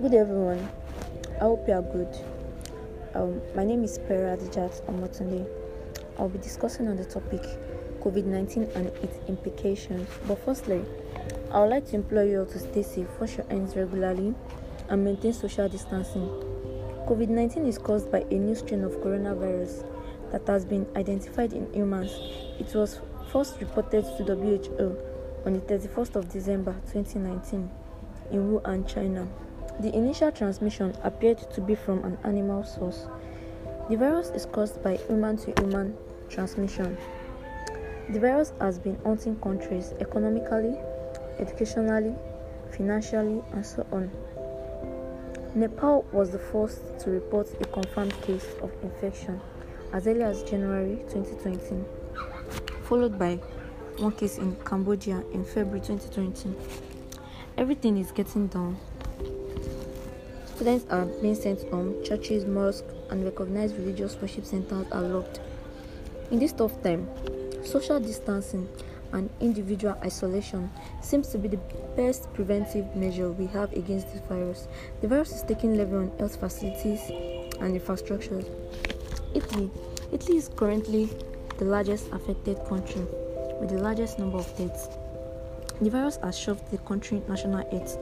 Good everyone. I hope you are good. Um, my name is Pera Adijat Omotunde. I'll be discussing on the topic COVID-19 and its implications. But firstly, I would like to implore you all to stay safe, wash your hands regularly, and maintain social distancing. COVID-19 is caused by a new strain of coronavirus that has been identified in humans. It was first reported to WHO on the 31st of December 2019 in Wuhan, China. The initial transmission appeared to be from an animal source. The virus is caused by human to human transmission. The virus has been haunting countries economically, educationally, financially, and so on. Nepal was the first to report a confirmed case of infection as early as January 2020, followed by one case in Cambodia in February 2020. Everything is getting down. Students are being sent home, churches, mosques, and recognized religious worship centers are locked. In this tough time, social distancing and individual isolation seems to be the best preventive measure we have against this virus. The virus is taking level on health facilities and infrastructures. Italy. Italy is currently the largest affected country with the largest number of deaths. The virus has shoved the country national health.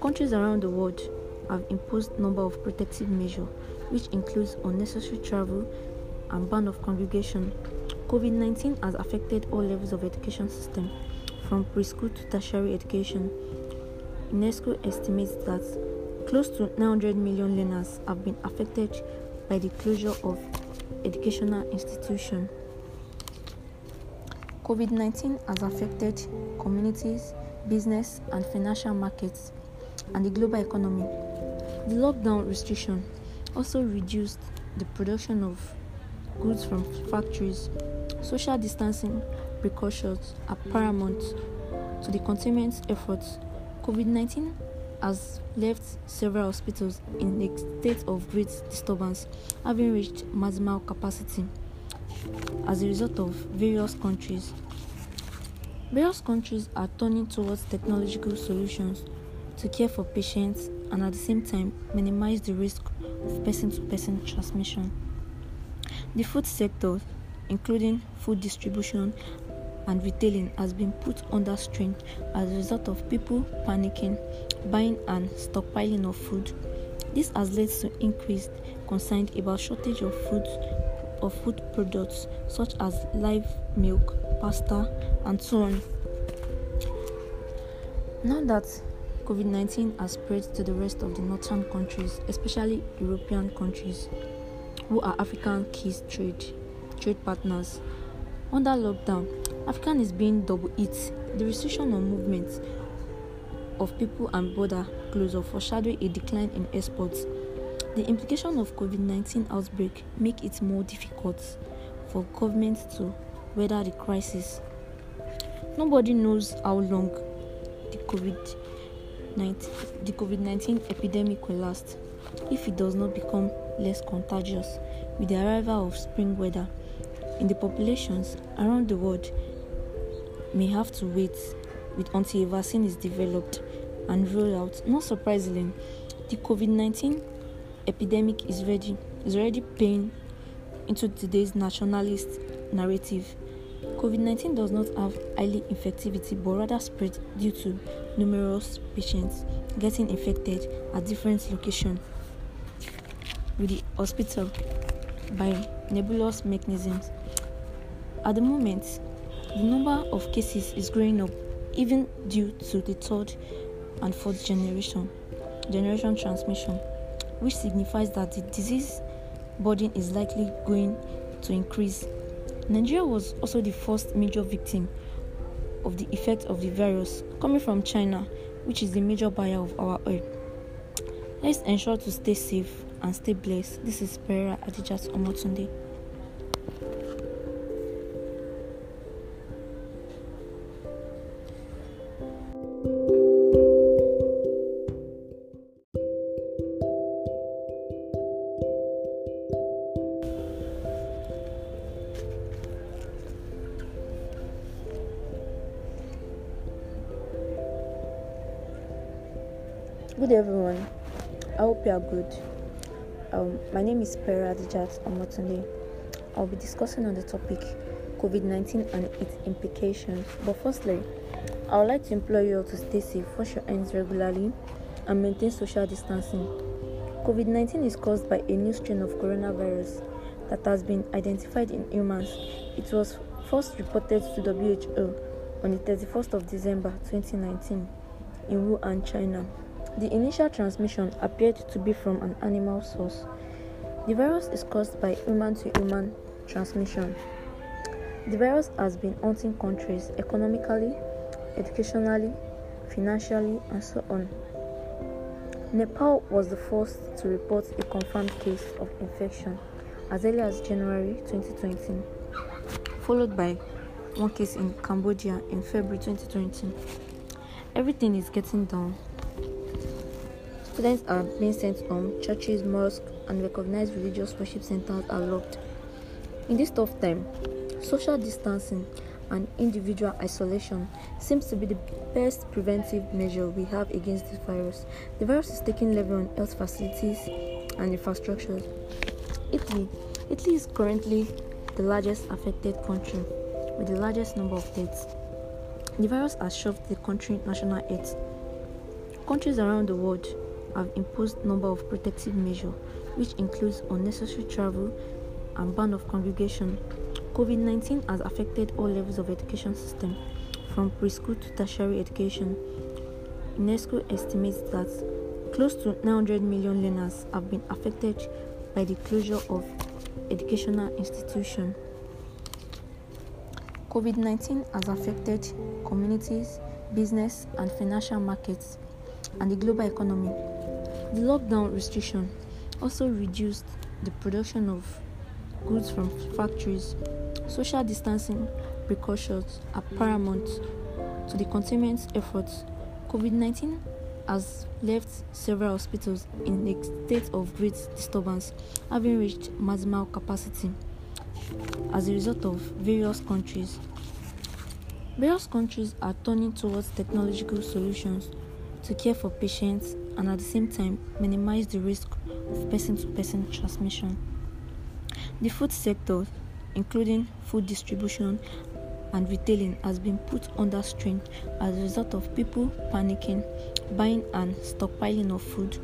Countries around the world have imposed number of protective measures, which includes unnecessary travel and ban of congregation. COVID-19 has affected all levels of education system, from preschool to tertiary education. UNESCO estimates that close to 900 million learners have been affected by the closure of educational institutions. COVID 19 has affected communities, business, and financial markets, and the global economy. The lockdown restriction also reduced the production of goods from factories. Social distancing precautions are paramount to the containment efforts. COVID 19 has left several hospitals in a state of great disturbance, having reached maximal capacity as a result of various countries. Various countries are turning towards technological solutions to care for patients and at the same time minimize the risk of person to person transmission. The food sector, including food distribution and retailing, has been put under strain as a result of people panicking, buying and stockpiling of food. This has led to increased concern about shortage of food of food products such as live milk, pasta, and so on. Now that COVID 19 has spread to the rest of the northern countries, especially European countries, who are African key trade trade partners. Under lockdown, Africa is being double hit. The restriction on movement of people and border closure foreshadow a decline in exports. The implication of COVID-19 outbreak make it more difficult for governments to weather the crisis. Nobody knows how long the COVID-19 the COVID-19 epidemic will last if it does not become less contagious with the arrival of spring weather in the populations around the world may have to wait until a vaccine is developed and rolled out. Not surprisingly, the COVID-19 epidemic is ready is already paying into today's nationalist narrative. COVID-19 does not have highly infectivity but rather spread due to numerous patients getting infected at different locations with the hospital by nebulous mechanisms. At the moment, the number of cases is growing up even due to the third and fourth generation generation transmission, which signifies that the disease burden is likely going to increase. Nigeria was also the first major victim of the effect of the virus coming from China, which is the major buyer of our oil. Let's ensure to stay safe and stay blessed. This is Pereira Adijat Omotunde. Good everyone. I hope you are good. Um, my name is Pera Adijat Omotunde. I'll be discussing on the topic COVID-19 and its implications. But firstly, I would like to implore you all to stay safe, wash your hands regularly, and maintain social distancing. COVID-19 is caused by a new strain of coronavirus that has been identified in humans. It was first reported to WHO on the 31st of December 2019 in Wuhan, China. The initial transmission appeared to be from an animal source. The virus is caused by human to human transmission. The virus has been haunting countries economically, educationally, financially, and so on. Nepal was the first to report a confirmed case of infection as early as January 2020, followed by one case in Cambodia in February 2020. Everything is getting down Students are being sent home, churches, mosques, and recognized religious worship centers are locked. In this tough time, social distancing and individual isolation seems to be the best preventive measure we have against this virus. The virus is taking level on health facilities and infrastructures. Italy. Italy is currently the largest affected country with the largest number of deaths. The virus has shoved the country national health. Countries around the world have imposed number of protective measures, which includes unnecessary travel and ban of congregation. COVID-19 has affected all levels of education system, from preschool to tertiary education. UNESCO estimates that close to 900 million learners have been affected by the closure of educational institutions. COVID 19 has affected communities, business, and financial markets, and the global economy. The lockdown restriction also reduced the production of goods from factories. Social distancing precautions are paramount to the containment efforts. COVID 19 has left several hospitals in a state of great disturbance, having reached maximal capacity as a result of various countries. Various countries are turning towards technological solutions to care for patients and at the same time minimize the risk of person to person transmission. The food sector, including food distribution and retailing, has been put under strain as a result of people panicking, buying and stockpiling of food.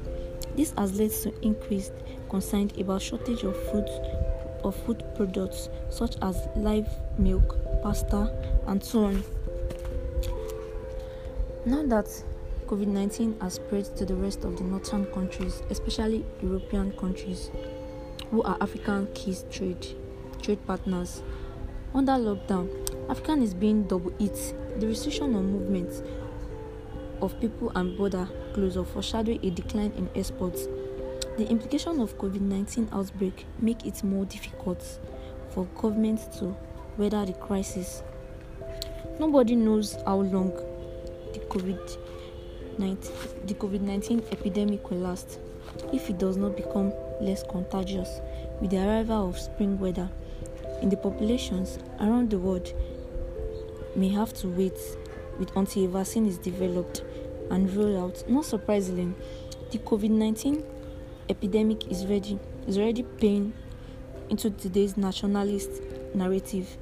This has led to increased concern about shortage of food of food products such as live milk, pasta, and so on. Now that COVID 19 has spread to the rest of the northern countries, especially European countries, who are African key trade, trade partners. Under lockdown, Africa is being double hit. The restriction on movement of people and border closure foreshadow a decline in exports. The implication of COVID-19 outbreak make it more difficult for governments to weather the crisis. Nobody knows how long the COVID the COVID 19 epidemic will last if it does not become less contagious with the arrival of spring weather in the populations around the world may have to wait until a vaccine is developed and rolled out. Not surprisingly, the COVID-19 epidemic is ready is already paying into today's nationalist narrative.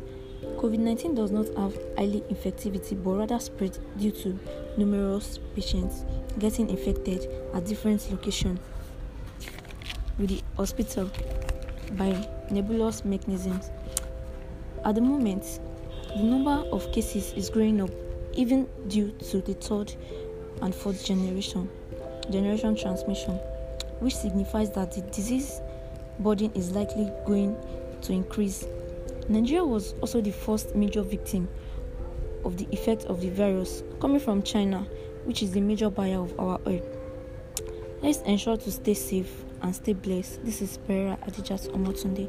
COVID-19 does not have highly infectivity but rather spread due to numerous patients getting infected at different locations with the hospital by nebulous mechanisms. At the moment, the number of cases is growing up even due to the third and fourth generation generation transmission, which signifies that the disease burden is likely going to increase. Nigeria was also the first major victim of the effect of the virus coming from China, which is the major buyer of our oil. Let's ensure to stay safe and stay blessed. This is Pereira Adijat Omotunde.